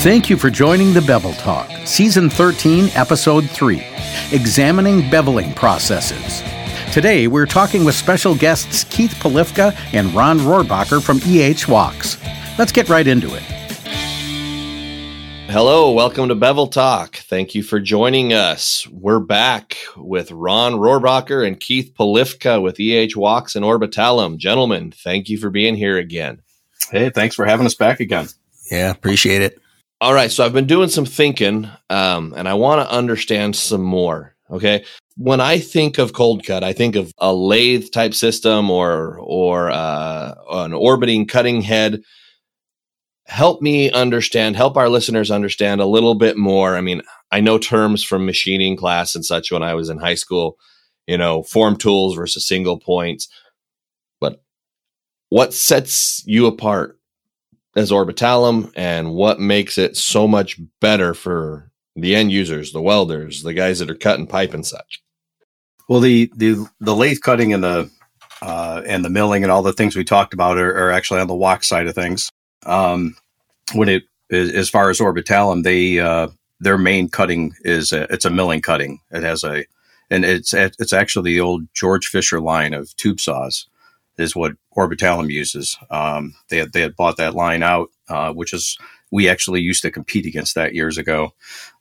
Thank you for joining the Bevel Talk, Season 13, Episode 3 Examining Beveling Processes. Today, we're talking with special guests Keith Polifka and Ron Rohrbacher from EH Wachs. Let's get right into it. Hello, welcome to Bevel Talk. Thank you for joining us. We're back with Ron Rohrbacher and Keith Polifka with EH Wachs and Orbitalum. Gentlemen, thank you for being here again. Hey, thanks for having us back again. Yeah, appreciate it. All right, so I've been doing some thinking, um, and I want to understand some more. Okay, when I think of cold cut, I think of a lathe type system or or uh, an orbiting cutting head. Help me understand. Help our listeners understand a little bit more. I mean, I know terms from machining class and such when I was in high school. You know, form tools versus single points. But what sets you apart as Orbitalum and what makes it so much better for the end users, the welders, the guys that are cutting pipe and such? Well, the the the lathe cutting and the uh, and the milling and all the things we talked about are, are actually on the Wachs side of things. Um, when it as far as Orbitalum, they uh, their main cutting is a, it's a milling cutting. It has a and it's it's actually the old George Fisher line of tube saws is what Orbitalum uses. Um, they had they had bought that line out, uh, which is we actually used to compete against that years ago.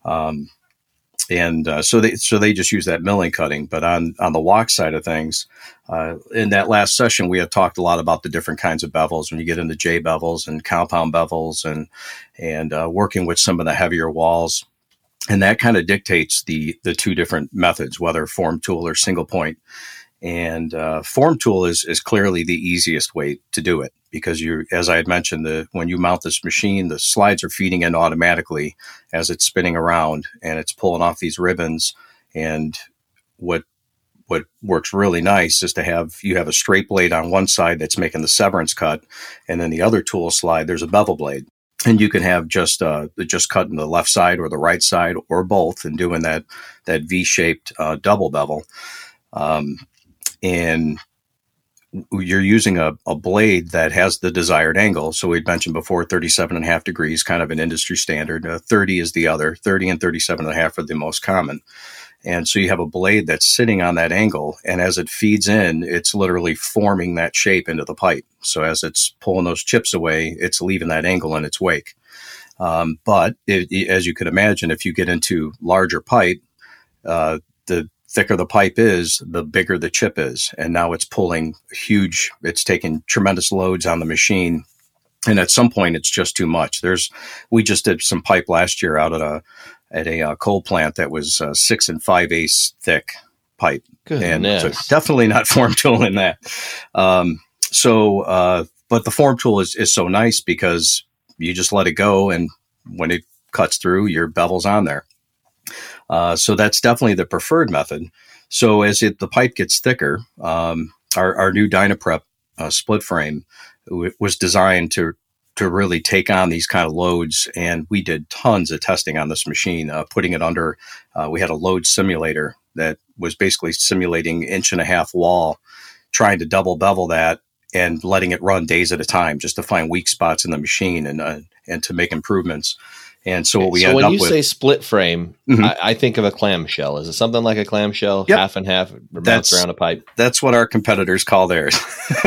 Um, and uh, so they so they just use that milling cutting. But on on the Wachs side of things, uh, in that last session, we had talked a lot about the different kinds of bevels. When you get into J bevels and compound bevels, and and uh, working with some of the heavier walls, and that kind of dictates the the two different methods, whether form tool or single point. And uh, Form Tool is is clearly the easiest way to do it because you, as I had mentioned, the when you mount this machine, the slides are feeding in automatically as it's spinning around and it's pulling off these ribbons. And what what works really nice is to have you have a straight blade on one side that's making the severance cut, and then the other tool slide there's a bevel blade, and you can have just uh, just cutting the left side or the right side or both, and doing that that V shaped uh, double bevel. Um, and you're using a, a blade that has the desired angle. So we'd mentioned before 37 and a half degrees, kind of an industry standard. Uh, 30 is the other, 30 and 37 and a half are the most common. And so you have a blade that's sitting on that angle. And as it feeds in, it's literally forming that shape into the pipe. So as it's pulling those chips away, it's leaving that angle in its wake. Um, but it, as you could imagine, if you get into larger pipe, uh, the thicker the pipe is, the bigger the chip is. And now it's pulling huge, it's taking tremendous loads on the machine. And at some point, it's just too much. There's, we just did some pipe last year out at a, at a uh, coal plant that was uh, six and five eighths thick pipe. Goodness. And so definitely not form tool in that. Um, so, uh, but the form tool is, is so nice because you just let it go. And when it cuts through, your bevel's on there. Uh, so that's definitely the preferred method. So as it, the pipe gets thicker, um, our, our new Dynaprep uh, split frame w- was designed to to really take on these kind of loads. And we did tons of testing on this machine, uh, putting it under. Uh, we had a load simulator that was basically simulating inch and a half wall, trying to double bevel that and letting it run days at a time just to find weak spots in the machine and uh, and to make improvements. And so what we so when you with, say split frame, Mhm. I, I think of a clamshell. Is it something like a clamshell, Yep. half and half, That's- around a pipe? that's what our competitors call theirs.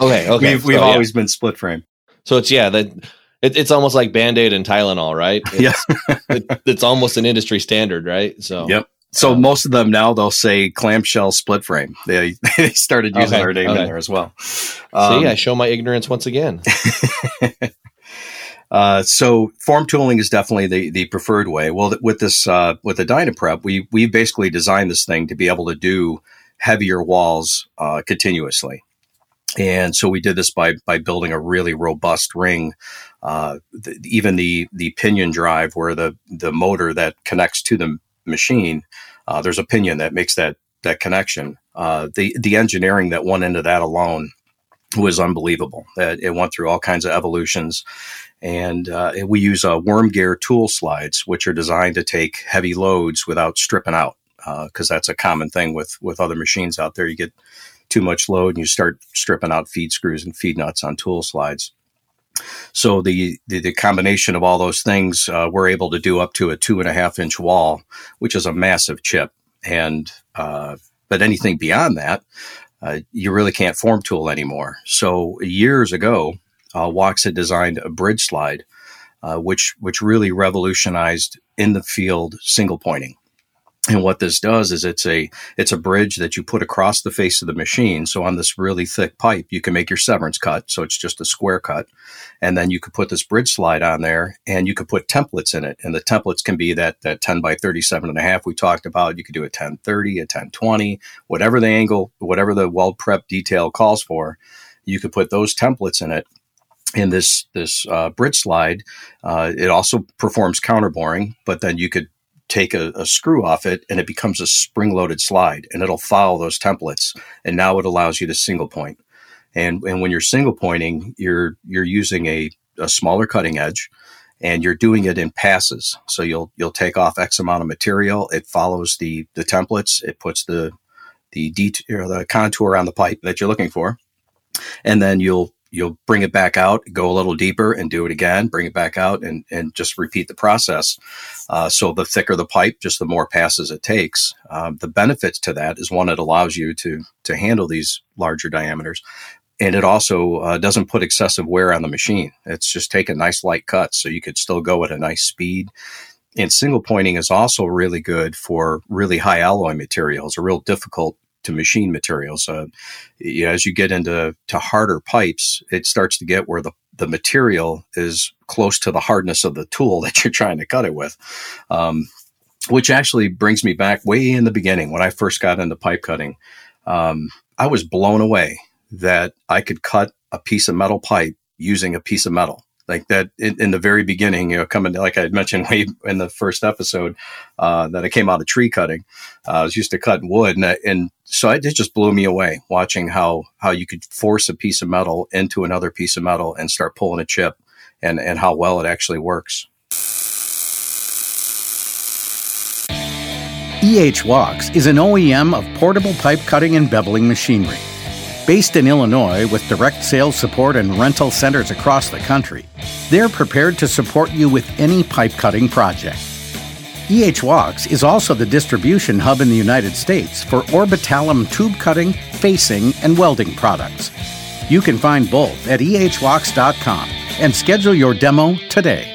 Okay, okay. We've, we've So, yeah. always been split frame. So it's yeah that it, it's almost like Band Aid and Tylenol, right? It's, Yeah. it, it's almost an industry standard, right? So Yep. So Um, most of them now they'll say clamshell split frame. They they started using Okay, our name okay. in there as well. See, Um, I show my ignorance once again. Uh, so form tooling is definitely the, the preferred way. Well, th- with this uh, with the Dynaprep, we we basically designed this thing to be able to do heavier walls uh, continuously, and so we did this by by building a really robust ring. Uh, th- even the the pinion drive, where the the motor that connects to the machine, uh, there's a pinion that makes that that connection. Uh, the the engineering that went into that alone was unbelievable. It, it went through all kinds of evolutions, and uh, we use uh, worm gear tool slides, which are designed to take heavy loads without stripping out, because that's a common thing with with other machines out there. You get too much load and you start stripping out feed screws and feed nuts on tool slides. So the, the, the combination of all those things, uh, we're able to do up to a two and a half inch wall, which is a massive chip. And uh, but anything beyond that, uh, you really can't form tool anymore. So years ago, uh, had designed a bridge slide, uh, which which really revolutionized in the field single pointing. And what this does is it's a it's a bridge that you put across the face of the machine. So on this really thick pipe, you can make your severance cut. So it's just a square cut, and then you could put this bridge slide on there, and you could put templates in it. And the templates can be that that ten by thirty seven and a half we talked about. You could do a ten thirty, a ten twenty, whatever the angle, whatever the weld prep detail calls for. You could put those templates in it, in this this uh, bridge slide. Uh, it also performs counterboring, but then you could take a, a, screw off it and it becomes a spring loaded slide and it'll follow those templates. And now it allows you to single point. And, and when you're single pointing, you're, you're using a, a smaller cutting edge and you're doing it in passes. So you'll, you'll take off X amount of material. It follows the, the templates. It puts the, the detail, the contour on the pipe that you're looking for. And then you'll you'll bring it back out, go a little deeper, and do it again. Bring it back out, and and just repeat the process. Uh, so the thicker the pipe, just the more passes it takes. Um, the benefits to that is one, it allows you to to handle these larger diameters, and it also uh, doesn't put excessive wear on the machine. It's just taking nice light cuts, so you could still go at a nice speed. And single pointing is also really good for really high alloy materials, a real difficult to machine materials. Uh, as you get into to harder pipes, it starts to get where the, the material is close to the hardness of the tool that you're trying to cut it with. Um, which actually brings me back way in the beginning when I first got into pipe cutting. Um, I was blown away that I could cut a piece of metal pipe using a piece of metal like that in, in, the very beginning, you know, coming like I mentioned way in the first episode uh, that I came out of tree cutting. Uh, I was used to cutting wood, and, I, and so it just blew me away watching how how you could force a piece of metal into another piece of metal and start pulling a chip, and and how well it actually works. EH Wachs is an OEM of portable pipe cutting and beveling machinery. Based in Illinois with direct sales support and rental centers across the country, they're prepared to support you with any pipe cutting project. EH Wachs is also the distribution hub in the United States for Orbitalum tube cutting, facing, and welding products. You can find both at ehwachs.com and schedule your demo today.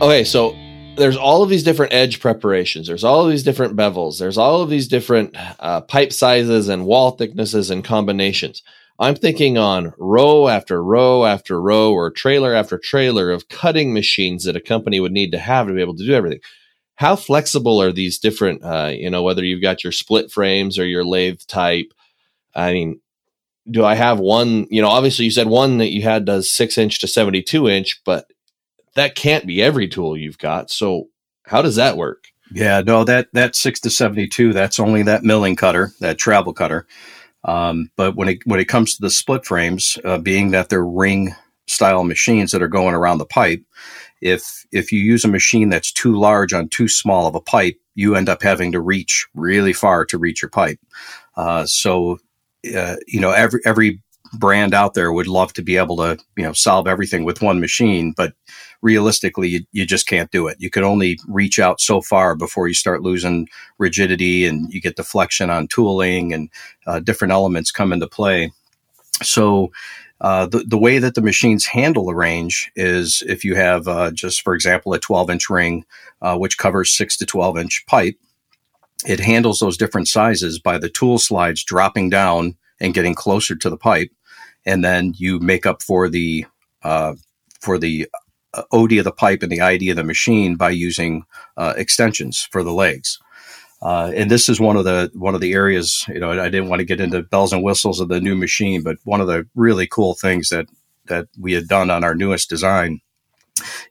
Okay, so there's all of these different edge preparations. There's all of these different bevels. There's all of these different uh, pipe sizes and wall thicknesses and combinations. I'm thinking on row after row after row or trailer after trailer of cutting machines that a company would need to have to be able to do everything. How flexible are these different, uh, you know, whether you've got your split frames or your lathe type? I mean, do I have one, you know, obviously you said one that you had does six inch to 72 inch, but that can't be every tool you've got. So how does that work? Yeah, no, that that six to seventy two, that's only that milling cutter, that travel cutter. Um, but when it when it comes to the split frames, uh, being that they're ring style machines that are going around the pipe, if if you use a machine that's too large on too small of a pipe, you end up having to reach really far to reach your pipe. Uh, so uh, you know every every brand out there would love to be able to you know solve everything with one machine, but realistically, you, you just can't do it. You can only reach out so far before you start losing rigidity and you get deflection on tooling and uh, different elements come into play. So, uh, the, the way that the machines handle the range is if you have uh, just, for example, a 12 inch ring, uh, which covers 6 to 12 inch pipe, it handles those different sizes by the tool slides dropping down and getting closer to the pipe. And then you make up for the uh, for the uh, OD of the pipe and the ID of the machine by using uh, extensions for the legs. Uh, and this is one of the one of the areas. You know, I didn't want to get into bells and whistles of the new machine, but one of the really cool things that that we had done on our newest design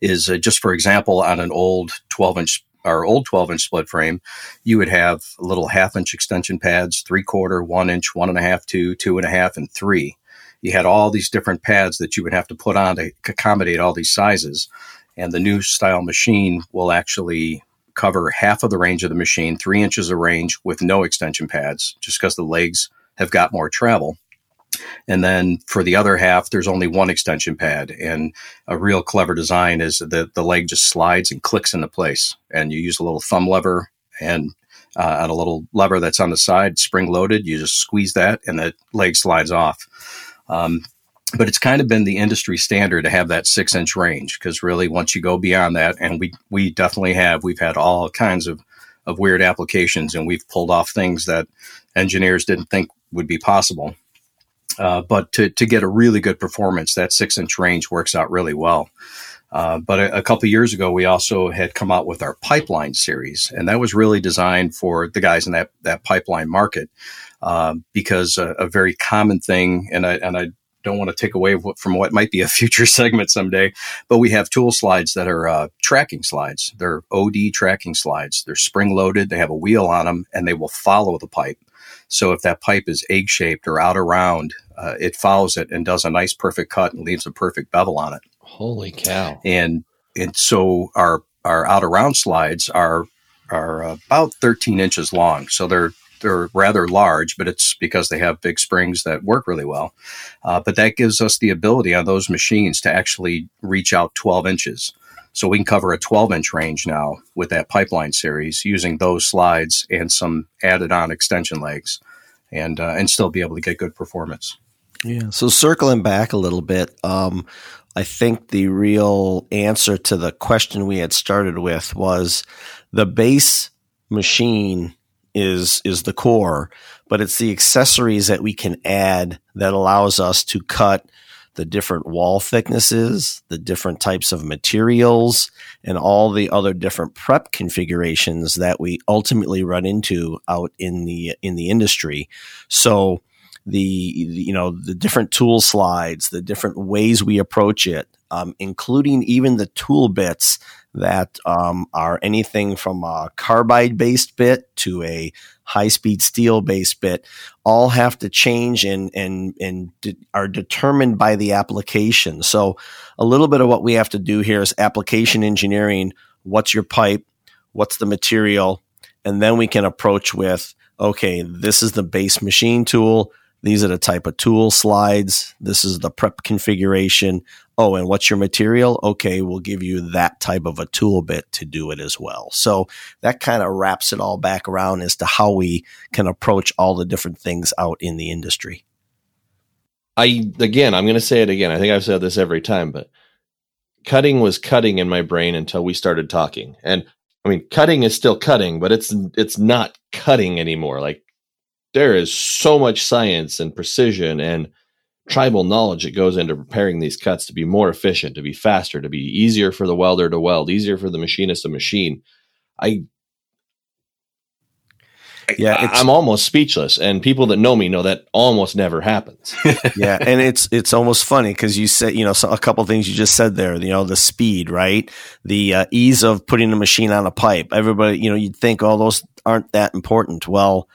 is uh, just for example, on an old 12 inch our old 12 inch split frame, you would have little half inch extension pads, three quarter, one inch, one and a half, two, two and a half, and three you had all these different pads that you would have to put on to accommodate all these sizes. And the new style machine will actually cover half of the range of the machine, three inches of range with no extension pads, just because the legs have got more travel. And then for the other half, there's only one extension pad. And a real clever design is that the leg just slides and clicks into place. And you use a little thumb lever and uh, a little lever that's on the side, spring loaded. You just squeeze that and the leg slides off. Um, but it's kind of been the industry standard to have that six inch range because really once you go beyond that, and we we definitely have, we've had all kinds of of weird applications, and we've pulled off things that engineers didn't think would be possible. Uh, but to, to get a really good performance, that six inch range works out really well. Uh, but a, a couple years ago, we also had come out with our pipeline series, and that was really designed for the guys in that that pipeline market uh, because a, a, very common thing, and I and I don't want to take away from what might be a future segment someday, but we have tool slides that are uh, tracking slides. They're OD tracking slides. They're spring loaded. They have a wheel on them, and they will follow the pipe. So if that pipe is egg shaped or out around, uh, it follows it and does a nice perfect cut and leaves a perfect bevel on it. Holy cow! And and so our our out around slides are are about 13 inches long. So they're they're rather large, but it's because they have big springs that work really well. Uh, but that gives us the ability on those machines to actually reach out 12 inches. So we can cover a 12 inch range now with that pipeline series using those slides and some added on extension legs and, uh, and still be able to get good performance. Yeah. So circling back a little bit, um, I think the real answer to the question we had started with was the base machine is is the core, but it's the accessories that we can add that allows us to cut the different wall thicknesses, the different types of materials, and all the other different prep configurations that we ultimately run into out in the in the industry. So the you know the different tool slides, the different ways we approach it, um, including even the tool bits that um, are anything from a carbide based bit to a high speed steel based bit, all have to change and and and de- are determined by the application. So a little bit of what we have to do here is application engineering. What's your pipe? What's the material? And then we can approach with okay, this is the base machine tool these are the type of tool slides. This is the prep configuration. Oh, and what's your material? Okay, we'll give you that type of a tool bit to do it as well. So that kind of wraps it all back around as to how we can approach all the different things out in the industry. I, again, I'm going to say it again. I think I've said this every time, but cutting was cutting in my brain until we started talking. And I mean, cutting is still cutting, but it's, it's not cutting anymore. Like there is so much science and precision and tribal knowledge that goes into preparing these cuts to be more efficient, to be faster, to be easier for the welder to weld, easier for the machinist to machine. I yeah, I, am almost speechless, and people that know me know that almost never happens. yeah, and it's it's almost funny because you said you know so a couple things you just said there. You know the speed, right? The uh, ease of putting a machine on a pipe. Everybody, you know, you'd think all oh, those aren't that important. Well,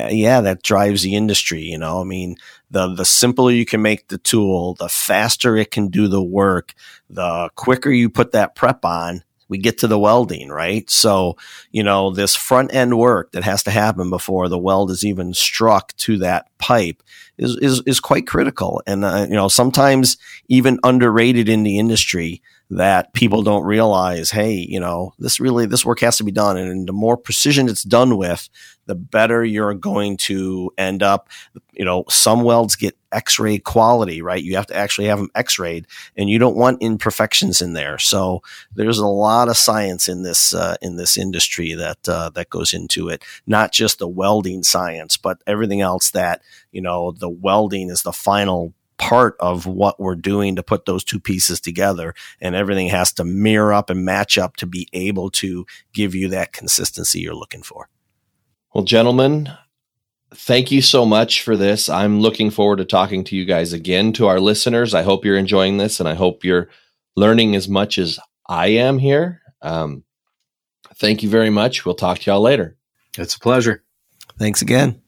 Uh, yeah, that drives the industry. You know, I mean, the the simpler you can make the tool, the faster it can do the work, the quicker you put that prep on, we get to the welding, right? So, you know, this front end work that has to happen before the weld is even struck to that pipe is is, is quite critical, and uh, you know, sometimes even underrated in the industry that people don't realize, hey, you know, this really, this work has to be done. And the more precision it's done with, the better you're going to end up. You know, some welds get x-ray quality, right? You have to actually have them x-rayed and you don't want imperfections in there. So there's a lot of science in this, uh, in this industry that, uh, that goes into it. Not just the welding science, but everything else that, you know, the welding is the final part of what we're doing to put those two pieces together and everything has to mirror up and match up to be able to give you that consistency you're looking for. Well, gentlemen, thank you so much for this. I'm looking forward to talking to you guys again. To our listeners, I hope you're enjoying this and I hope you're learning as much as I am here. Um, thank you very much. We'll talk to y'all later. It's a pleasure. Thanks again.